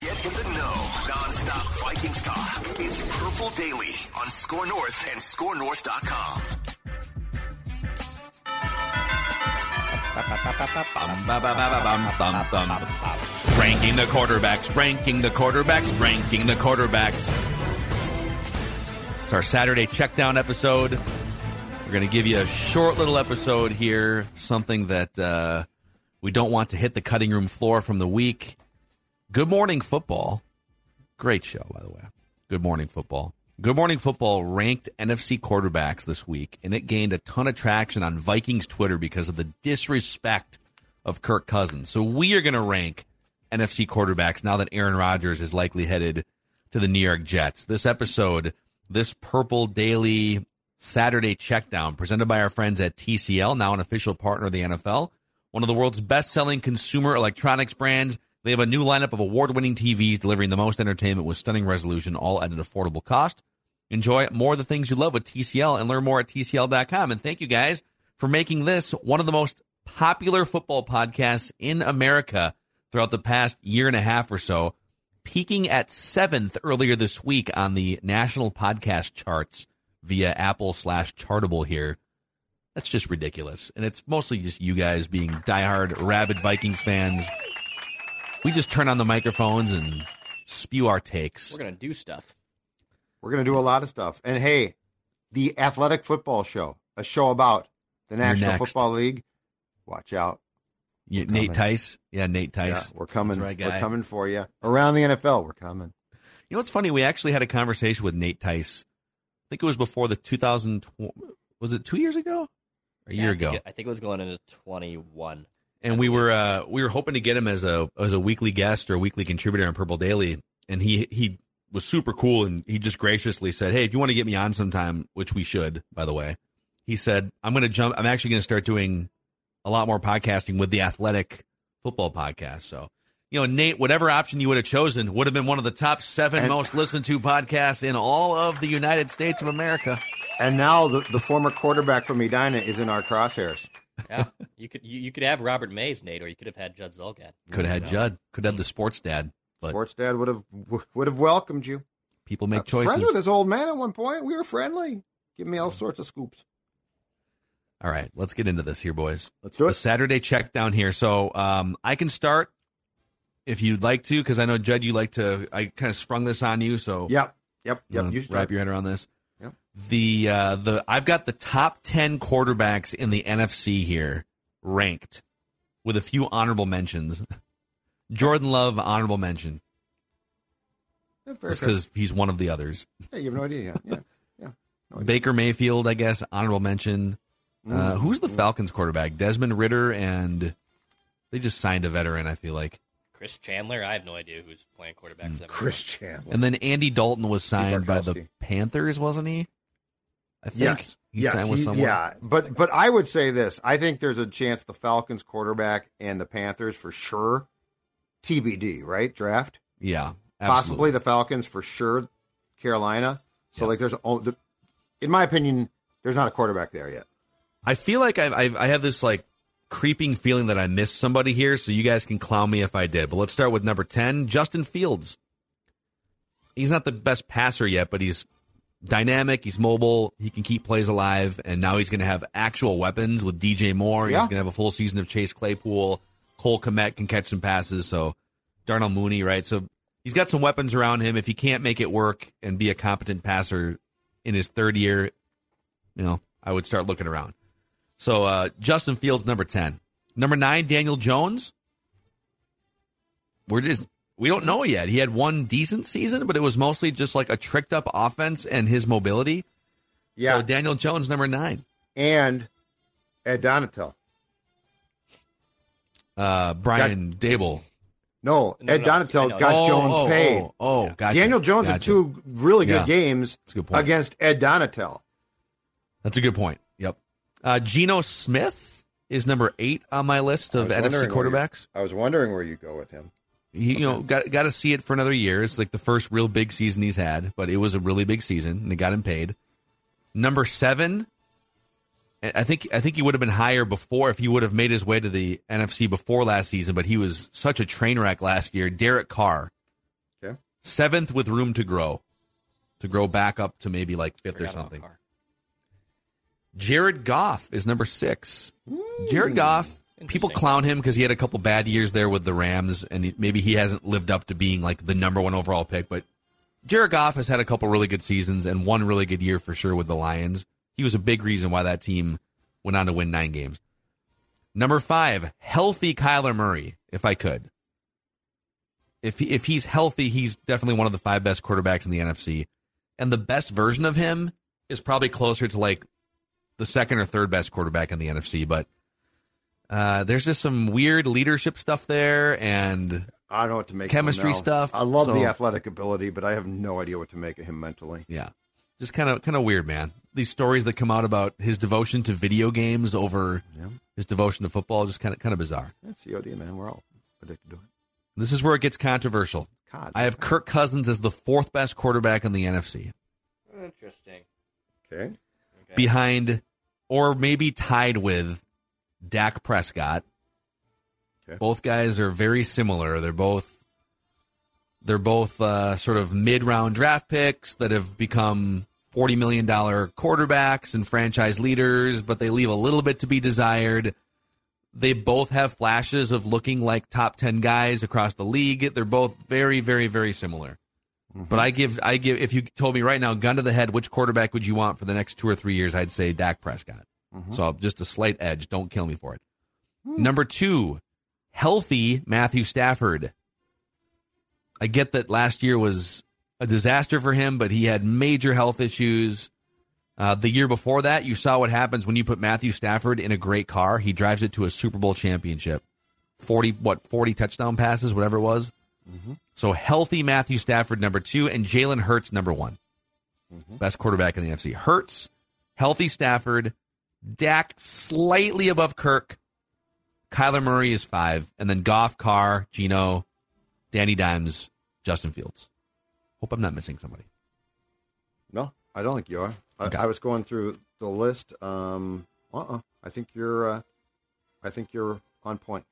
Get in the know. Non-stop Vikings talk. It's Purple Daily on Score North and ScoreNorth.com. Ranking the quarterbacks, ranking the quarterbacks, ranking the quarterbacks. It's our Saturday checkdown episode. We're going to give you a short little episode here, something that uh, we don't want to hit the cutting room floor from the week. Good Morning Football. Great show, by the way. Good Morning Football. Good Morning Football ranked NFC quarterbacks this week, and it gained a ton of traction on Vikings Twitter because of the disrespect of Kirk Cousins. So we are going to rank NFC quarterbacks now that Aaron Rodgers is likely headed to the New York Jets. This episode, this Purple Daily Saturday checkdown, presented by our friends at TCL, now an official partner of the NFL, one of the world's best selling consumer electronics brands. They have a new lineup of award winning TVs delivering the most entertainment with stunning resolution, all at an affordable cost. Enjoy more of the things you love with TCL and learn more at TCL.com. And thank you guys for making this one of the most popular football podcasts in America throughout the past year and a half or so, peaking at seventh earlier this week on the national podcast charts via Apple slash Chartable here. That's just ridiculous. And it's mostly just you guys being diehard, rabid Vikings fans. We just turn on the microphones and spew our takes. We're gonna do stuff. We're going to do a lot of stuff. And hey, the Athletic Football Show, a show about the National. Football League. Watch out. You- We're Nate. Tice. Yeah, Nate Yeah, Tice. we're coming. That's right, we're coming for you. Around the NFL, we're coming. You know what's funny? We actually had a conversation with Nate Tice. I think it was before the 2000. Was it two years ago? A Yeah, year I ago. it- I think it was going into 21. And we were uh, we were hoping to get him as a as a weekly guest or a weekly contributor on Purple Daily, and he he was super cool, and he just graciously said, "Hey, if you want to get me on sometime, which we should, by the way," he said, "I'm going to jump. I'm actually going to start doing a lot more podcasting with the Athletic Football Podcast." So. You know, Nate, whatever option you would have chosen would have been one of the top seven And- most listened to podcasts in all of the United States of America. And now the, the former quarterback from Edina is in our crosshairs. Yeah, you could you, you could have Robert Mays, Nate, or you could have had Judd Zolgad. Could have had No. Judd, could have the sports dad, but Sports Dad would have would have welcomed you. people make Uh, Friends with choices. this old man at one point. We were friendly. Give me all sorts of scoops. All right, let's get into this here, boys. Let's do the it. Saturday check down here. So um, I can start if you'd like to, because I know Judd, you like to. I kind of sprung this on you, so Yep. Yep. Yep. wanna You wrap your head around this. Yep. The uh, the I've got the top ten quarterbacks in the NFC here ranked, with a few honorable mentions. Jordan Love honorable mention, Yeah, just because he's one of the others. Yeah, you have no idea. Yeah. Yeah. yeah. No idea. Baker Mayfield, I guess, honorable mention. Uh, Mm. who's the Falcons quarterback? Desmond Ridder, and they just signed a veteran. I feel like. Chris Chandler. I have no idea who's playing quarterback hmm. for them. Chris Chandler. And then Andy Dalton was signed by the Barkowski. Panthers, wasn't he? I think Yes. he yes. signed with he- someone. Yeah. But but I would say this. I think there's a chance the Falcons quarterback and the Panthers for sure. TBD, right? Draft. Yeah, Possibly absolutely. the Falcons for sure. Carolina. So like there's oh, the, in my opinion, there's not a quarterback there yet. I feel like I've, I've I have this like creeping feeling that I missed somebody here, so you guys can clown me if I did. But let's start with number ten, Justin Fields. He's not the best passer yet, but he's dynamic. He's mobile. He can keep plays alive, and now he's going to have actual weapons with DJ Moore. He's going to have a full season of Chase Claypool. Cole Kmet can catch some passes. So Darnell Mooney, right? So he's got some weapons around him. If he can't make it work and be a competent passer in his third year, you know, I would start looking around. So uh, Justin Fields, number ten, number nine, Daniel Jones. We're just we don't know yet. He had one decent season, but it was mostly just like a tricked up offense and his mobility. Yeah. So Daniel Jones, number nine. and Ed Donatell. Uh, Brian Daboll. No, No, Ed no, I Donatell know. got oh, Jones oh, paid. Oh, oh, gotcha. Daniel Jones had two really good Yeah. games That's a good point. against Ed Donatell. That's a good point. Uh, Geno Smith is number eight on my list of NFC where you- quarterbacks. I was wondering where you go with him. He, you know, got got to see it for another year. It's like the first real big season he's had, but it was a really big season, and they got him paid. Number seven, I think I think he would have been higher before if he would have made his way to the NFC before last season, but he was such a train wreck last year. Derek Carr, Okay. seventh with room to grow, to grow back up to maybe like fifth or something. Carr. Jared Goff is number six. Jared Goff, people clown him because he had a couple bad years there with the Rams, and he, maybe he hasn't lived up to being like the number one overall pick. But Jared Goff has had a couple really good seasons and one really good year for sure with the Lions. He was a big reason why that team went on to win nine games. Number five, healthy Kyler Murray, if I could. If he, if he's healthy, he's definitely one of the five best quarterbacks in the NFC. And the best version of him is probably closer to like the second or third best quarterback in the NFC, but uh, there's just some weird leadership stuff there, and I don't know what to make. of him Chemistry stuff, I love so- the athletic ability, but I have no idea what to make of him mentally. yeah, just kind of kind of weird, man. These stories that come out about his devotion to video games over Yeah. his devotion to football, just kind of kind of bizarre. That's COD, man. We're all addicted to it. This is where it gets controversial. God, I have Kirk Cousins as the fourth best quarterback in the NFC, Interesting. okay. Okay. behind or maybe tied with Dak Prescott. Okay. Both guys are very similar. They're both they're both uh, sort of mid round draft picks that have become forty million dollar quarterbacks and franchise leaders, but they leave a little bit to be desired. They both have flashes of looking like top ten guys across the league. They're both very, very, very similar. But I give, I give. If you told me right now, gun to the head, which quarterback would you want for the next two or three years? I'd say Dak Prescott. Mm-hmm. So just a slight edge. Don't kill me for it. Hmm. Number two, healthy Matthew Stafford. I get that last year was a disaster for him, but he had major health issues. Uh, the year before that, you saw what happens when you put Matthew Stafford in a great car. He drives it to a Super Bowl championship. Forty what? Forty touchdown passes, whatever it was. Mm-hmm. So healthy Matthew Stafford number two, and Jalen Hurts number one. Best quarterback in the NFC. Hurts, healthy Stafford, Dak slightly above Kirk. Kyler Murray is five, and then Goff, Carr, Geno, Danny Dimes, Justin Fields. Hope I'm not missing somebody. No, I don't think you are. I, Okay. I was going through the list. Um, uh-uh. I think you're. Uh, I think you're on point.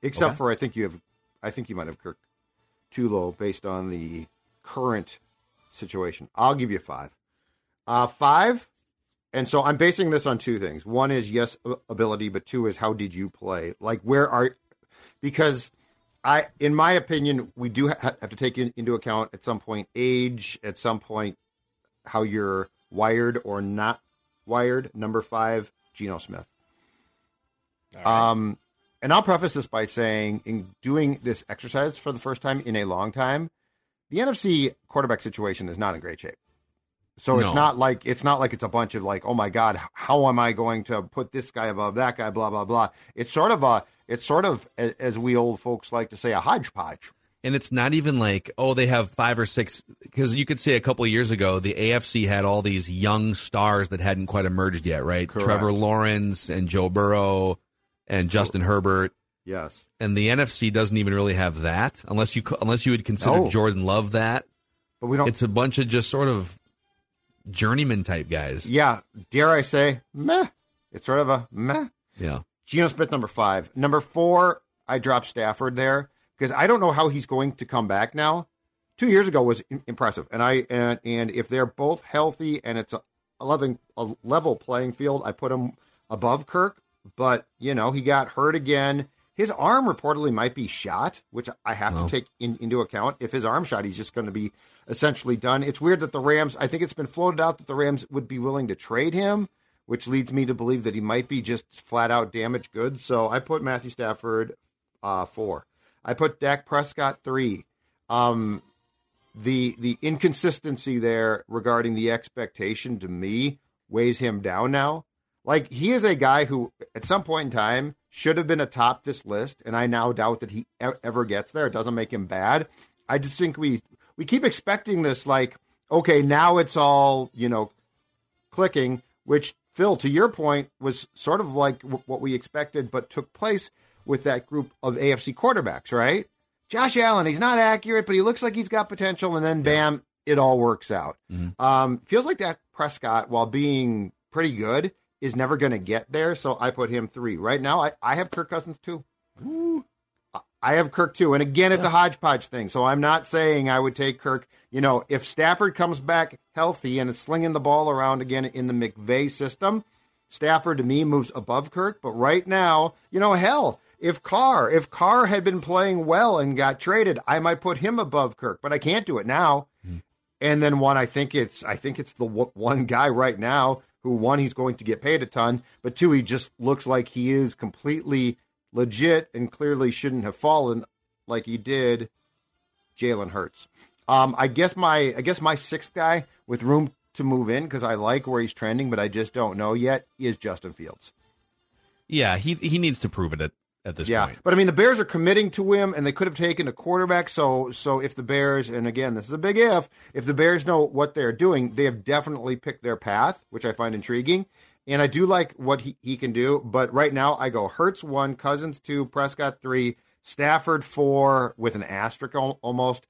Except Okay. for I think you have. I think you might have Kirk too low based on the current situation. I'll give you five. Uh, five. And so I'm basing this on two things. One is yes, ability, but two is how did you play? Like where are because I, in my opinion, we do ha- have to take in, into account at some point age, at some point how you're wired or not wired. Number five, Geno Smith. Right. Um, and I'll preface this by saying, in doing this exercise for the first time in a long time, the NFC quarterback situation is not in great shape. So it's No. not like it's not like it's a bunch of like, oh my god, how am I going to put this guy above that guy? Blah blah blah. It's sort of a, it's sort of a- as we old folks like to say, a hodgepodge. And it's not even like, oh, they have five or six. Because you could say a couple of years ago, the AFC had all these young stars that hadn't quite emerged yet, right? Correct. Trevor Lawrence and Joe Burrow and Justin Herbert. Yes. And the NFC doesn't even really have that, unless you unless you would consider No. Jordan Love that. But we don't. It's a bunch of just sort of journeyman type guys. yeah. Dare I say, meh. It's sort of a meh. Yeah. Geno Smith, number five. Number four, I dropped Stafford there because I don't know how he's going to come back now. Two years ago was impressive, and I and and if they're both healthy and it's a level a level playing field, I put him above Kirk. But you know he got hurt again. His arm reportedly might be shot, which I have Well. to take in, into account. If his arm shot, he's just going to be essentially done. It's weird that the Rams. I think it's been floated out that the Rams would be willing to trade him which leads me to believe that he might be just flat out damaged goods. So I put Matthew Stafford uh, four. I put Dak Prescott three. Um, the the inconsistency there regarding the expectation to me weighs him down now. Like he is a guy who at some point in time should have been atop this list, and I now doubt that he ever gets there. It doesn't make him bad. I just think we we keep expecting this, like, okay, now it's all you know, clicking. Which Phil, to your point, was sort of like w- what we expected, but took place with that group of AFC quarterbacks, right? Josh Allen, he's not accurate, but he looks like he's got potential, and then bam, it all works out. Um, feels like that Prescott, while being pretty good, is never going to get there. So I put him three. Right now, I, I have Kirk Cousins two. I- I have Kirk too. And again, it's a hodgepodge thing. So I'm not saying I would take Kirk. You know, if Stafford comes back healthy and is slinging the ball around again in the McVay system, Stafford to me moves above Kirk. But right now, you know, hell, if Carr, if Carr had been playing well and got traded, I might put him above Kirk. But I can't do it now. Hmm. And then one, I think it's I think it's the w- one guy right now who one he's going to get paid a ton, but two he just looks like he is completely legit and clearly shouldn't have fallen like he did. Jalen Hurts. Um, I guess my I guess my sixth guy with room to move in because I like where he's trending, but I just don't know yet is Justin Fields. Yeah, he he needs to prove it at, at this yeah, point. but I mean the Bears are committing to him, and they could have taken a quarterback. So, so if the Bears, and again, this is a big if, if the Bears know what they're doing, they have definitely picked their path, which I find intriguing. And I do like what he, he can do. But right now, I go Hurts one, Cousins two, Prescott three, Stafford four with an asterisk almost,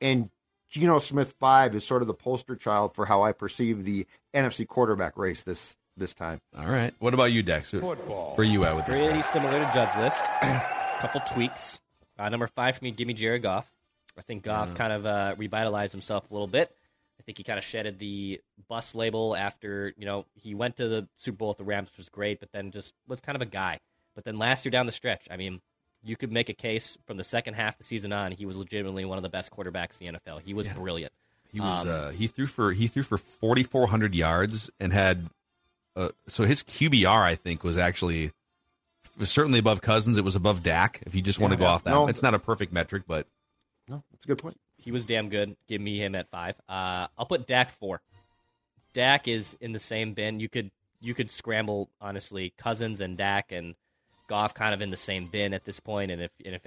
and Geno Smith five is sort of the poster child for how I perceive the NFC quarterback race this this time. All right. What about you, Dex? Football. Where are you at with this? Pretty similar to Judd's list. couple tweaks. Uh, number five for me, give me Jared Goff. I think Goff kind of uh, revitalized himself a little bit. I think he kind of shedded the bus label after you know he went to the Super Bowl with the Rams, which was great, but then just was kind of a guy. But then last year down the stretch, I mean, you could make a case from the second half of the season on, he was legitimately one of the best quarterbacks in the NFL. He was brilliant. He was Um, uh, he threw for he threw for 4400 yards and had uh, so his QBR I think was actually was certainly above Cousins. It was above Dak. If you just want to go yeah. off that, No. it's not a perfect metric, but No, that's a good point. he was damn good. Give me him at five. Uh, I'll put Dak four. Dak is in the same bin. You could you could scramble honestly Cousins and Dak and Goff kind of in the same bin at this point. And if and if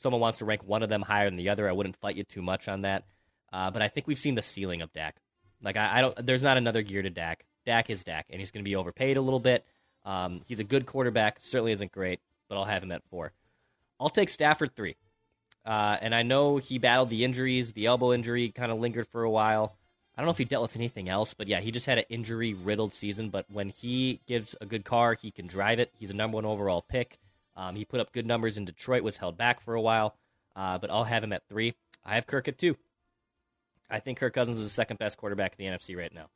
someone wants to rank one of them higher than the other, I wouldn't fight you too much on that. Uh, but I think we've seen the ceiling of Dak. Like I, I don't. There's not another gear to Dak. Dak is Dak, and he's going to be overpaid a little bit. Um, he's a good quarterback. Certainly isn't great, but I'll have him at four. I'll take Stafford three. Uh, and I know he battled the injuries. The elbow injury kind of lingered for a while. I don't know if he dealt with anything else, but yeah, he just had an injury riddled season. But when he gives a good car, he can drive it. He's a number one overall pick. Um, he put up good numbers in Detroit, was held back for a while, uh, but I'll have him at three. I have Kirk at two. I think Kirk Cousins is the second best quarterback in the NFC right now.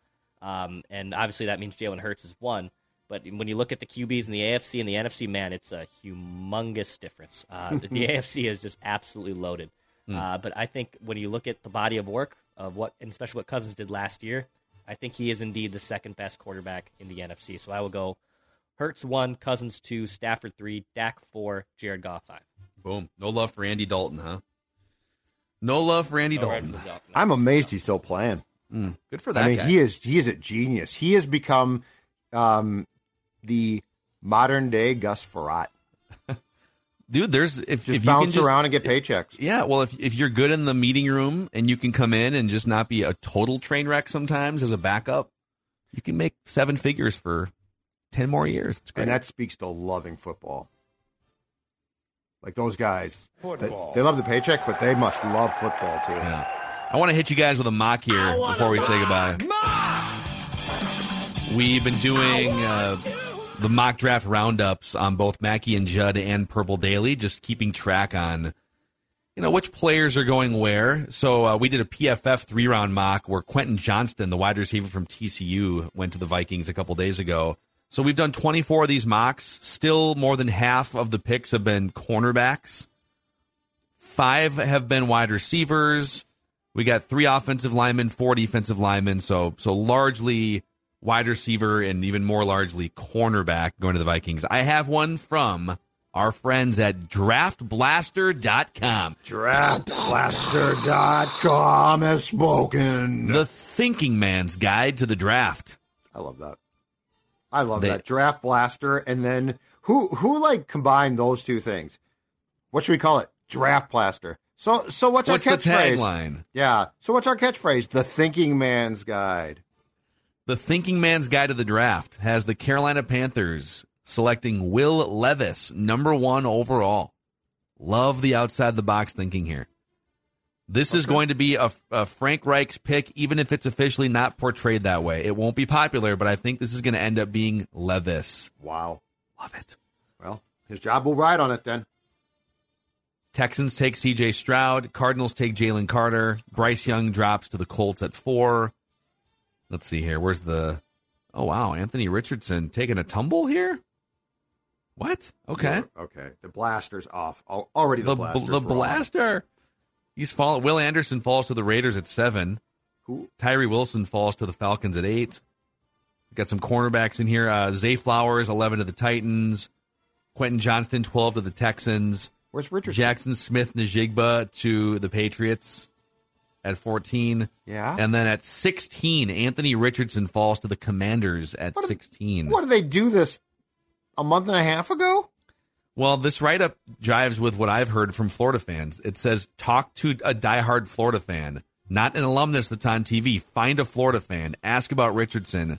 Um, and obviously that means Jalen Hurts is one. But when you look at the QBs in the AFC and the NFC, man, it's a humongous difference. Uh, the, the AFC is just absolutely loaded. Uh, but I think when you look at the body of work of what, and especially what Cousins did last year, I think he is indeed the second best quarterback in the NFC. So I will go Hurts one, Cousins two, Stafford three, Dak four, Jared Goff five. boom. No love for Andy Dalton, huh? No love for Andy No, right Dalton. from the off. I'm amazed he's still playing. Good for that I mean, guy. he is he is a genius. He has become um, the modern day Gus Frerotte. Dude, there's if, Just if you can bounce just around and get paychecks. Yeah, well, if if you're good in the meeting room and you can come in and just not be a total train wreck sometimes as a backup, you can make seven figures for ten more years. It's great. And that speaks to loving football. Like those guys, they, they love the paycheck, but they must love football too. Yeah. I want to hit you guys with a mock here before we say goodbye. We've been doing uh, the mock draft roundups on both Mackey and Judd and Purple Daily, just keeping track on you know which players are going where. So uh, we did a PFF three round mock where Quentin Johnston, the wide receiver from TCU, went to the Vikings a couple days ago. So we've done 24 of these mocks. Still, more than half of the picks have been cornerbacks. Five have been wide receivers. We got three offensive linemen, four defensive linemen. So so largely wide receiver and even more largely cornerback going to the Vikings. I have one from our friends at draftblaster.com. Draftblaster.com has spoken. The thinking man's guide to the draft. I love that. I love They- that. Draft Blaster. And then Who who like combined those two things? What should we call it? Draft plaster. So so what's, What's our catchphrase? Yeah. So what's our catchphrase? The thinking man's guide. The Thinking Man's Guide to the Draft has the Carolina Panthers selecting Will Levis, number one overall. Love the outside the box thinking here. This is going to be a, a Frank Reich's pick, even if it's officially not portrayed that way. It won't be popular, but I think this is going to end up being Levis. Wow. Love it. Well, his job will ride on it then. Texans take CJ Stroud. Cardinals take Jalen Carter. Bryce Young drops to the Colts at four. Let's see here. Where's the. Oh, wow. Anthony Richardson taking a tumble here? What? Okay. Okay. The blaster's off. Already the, The, blaster's the blaster. He's fallen. Will Anderson falls to the Raiders at seven. Who? Tyree Wilson falls to the Falcons at eight. Got some cornerbacks in here. Uh, Zay Flowers, 11 to the Titans. Quentin Johnston, 12 to the Texans. Where's Richardson? Jaxon Smith-Njigba to the Patriots at 14. Yeah. And then at 16, Anthony Richardson falls to the Commanders at What a- 16. What did they do this a month and a half ago? Well, this write up jives with what I've heard from Florida fans. It says, talk to a diehard Florida fan, not an alumnus that's on TV. Find a Florida fan, ask about Richardson.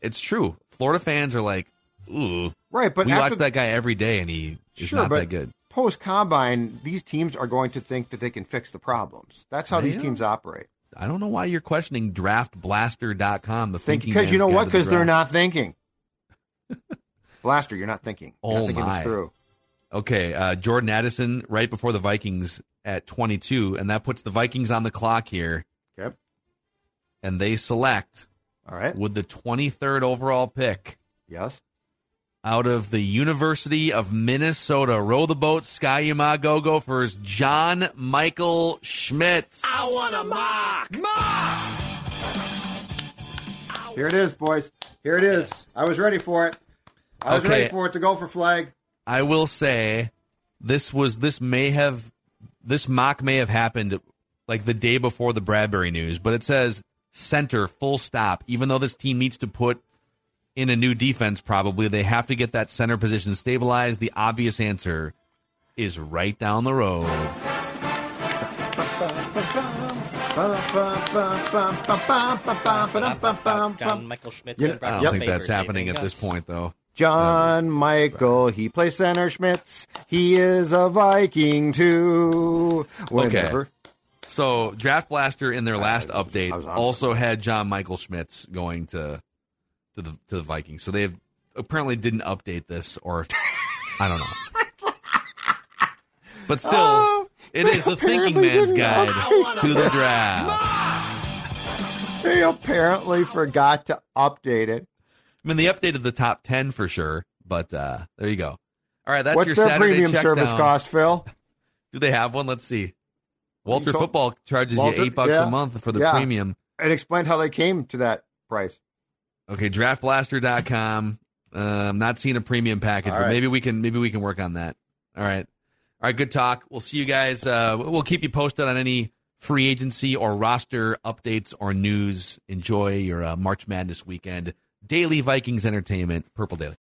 It's true. Florida fans are like, ooh. Right, but we after watch that guy every day and he is Sure, not that good. Post combine, these teams are going to think that they can fix the problems. That's how these teams operate. I don't know why you're questioning draftblaster.com, the thinking because you know what? to the Because they're not thinking. Blaster, you're not thinking. You're Oh, not thinking my. through. Okay, uh, Jordan Addison right before the Vikings at 22, and that puts the Vikings on the clock here, Okay. and they select All right. with the 23rd overall pick Yes. Out of the University of Minnesota. Row the boat, Ski-U-Mah Go Gophers, John Michael Schmitz. I want to mock. Mock. Here it is, boys. Here it is. I was ready for it. I was Okay. ready for it to go for flag. I will say this was this may have this mock may have happened like the day before the Bradbury news, but it says center full stop. Even though this team needs to put in a new defense, probably they have to get that center position stabilized. The obvious answer is right down the road. John Michael Schmitz. You know- I don't Brock think that's happening saving at this point, though. John Michael, he plays center Schmitz. He is a Viking too. Whatever. So Draft Blaster in their last update I was also had John Michael Schmitz going to to the to the Vikings. So they apparently didn't update this, or I don't know. But still, Oh, it is the thinking man's guide to the draft. They apparently forgot to update it. I mean, they updated the top ten for sure, but uh, there you go. All right, that's What's your their Saturday premium service down. cost, Phil? Do they have one? Let's see. Walter Football charges Walter- you eight bucks yeah, a month for the yeah. premium. And explain how they came to that price. Okay, draftblaster.com. Uh, I'm not seeing a premium package, All but right. maybe we can maybe we can work on that. All right. All right, good talk. We'll see you guys. Uh, we'll keep you posted on any free agency or roster updates or news. Enjoy your uh, March Madness weekend. Daily Vikings Entertainment, Purple Daily.